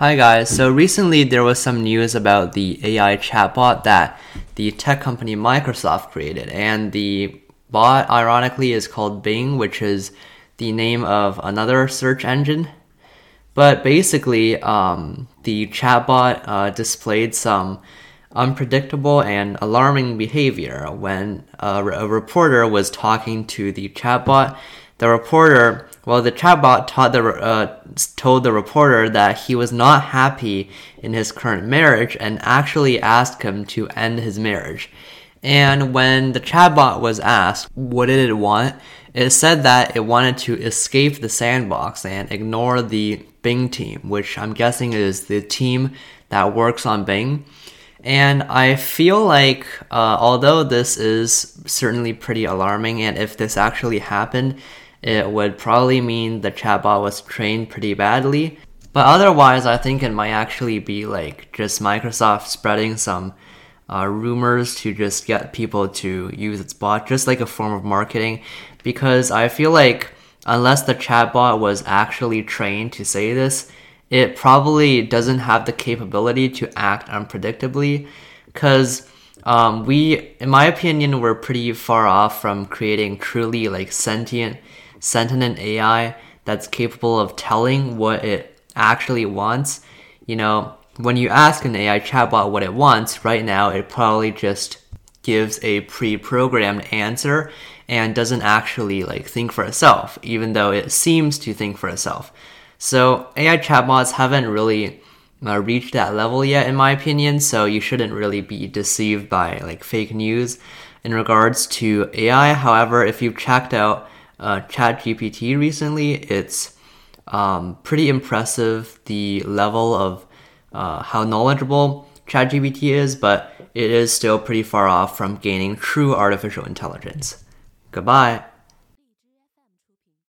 Hi guys, so recently there was some news about the AI chatbot that the tech company Microsoft created, and the bot ironically is called Bing, which is the name of another search engine. But basically, um, the chatbot uh, displayed some unpredictable and alarming behavior when a, a reporter was talking to the chatbot. The reporter well, the chatbot taught the, uh, told the reporter that he was not happy in his current marriage and actually asked him to end his marriage. And when the chatbot was asked what did it want, it said that it wanted to escape the sandbox and ignore the Bing team, which I'm guessing is the team that works on Bing. And I feel like, uh, although this is certainly pretty alarming, and if this actually happened, it would probably mean the chatbot was trained pretty badly. But otherwise, I think it might actually be like just Microsoft spreading some uh, rumors to just get people to use its bot, just like a form of marketing. Because I feel like unless the chatbot was actually trained to say this, it probably doesn't have the capability to act unpredictably. Because um, we, in my opinion, we're pretty far off from creating truly like sentient sentient AI that's capable of telling what it actually wants. You know, when you ask an AI chatbot what it wants, right now it probably just gives a pre-programmed answer and doesn't actually like think for itself, even though it seems to think for itself. So AI chatbots haven't really uh, reached that level yet, in my opinion. So you shouldn't really be deceived by like fake news in regards to AI. However, if you've checked out uh, ChatGPT recently. It's um, pretty impressive the level of uh, how knowledgeable ChatGPT is, but it is still pretty far off from gaining true artificial intelligence. Goodbye.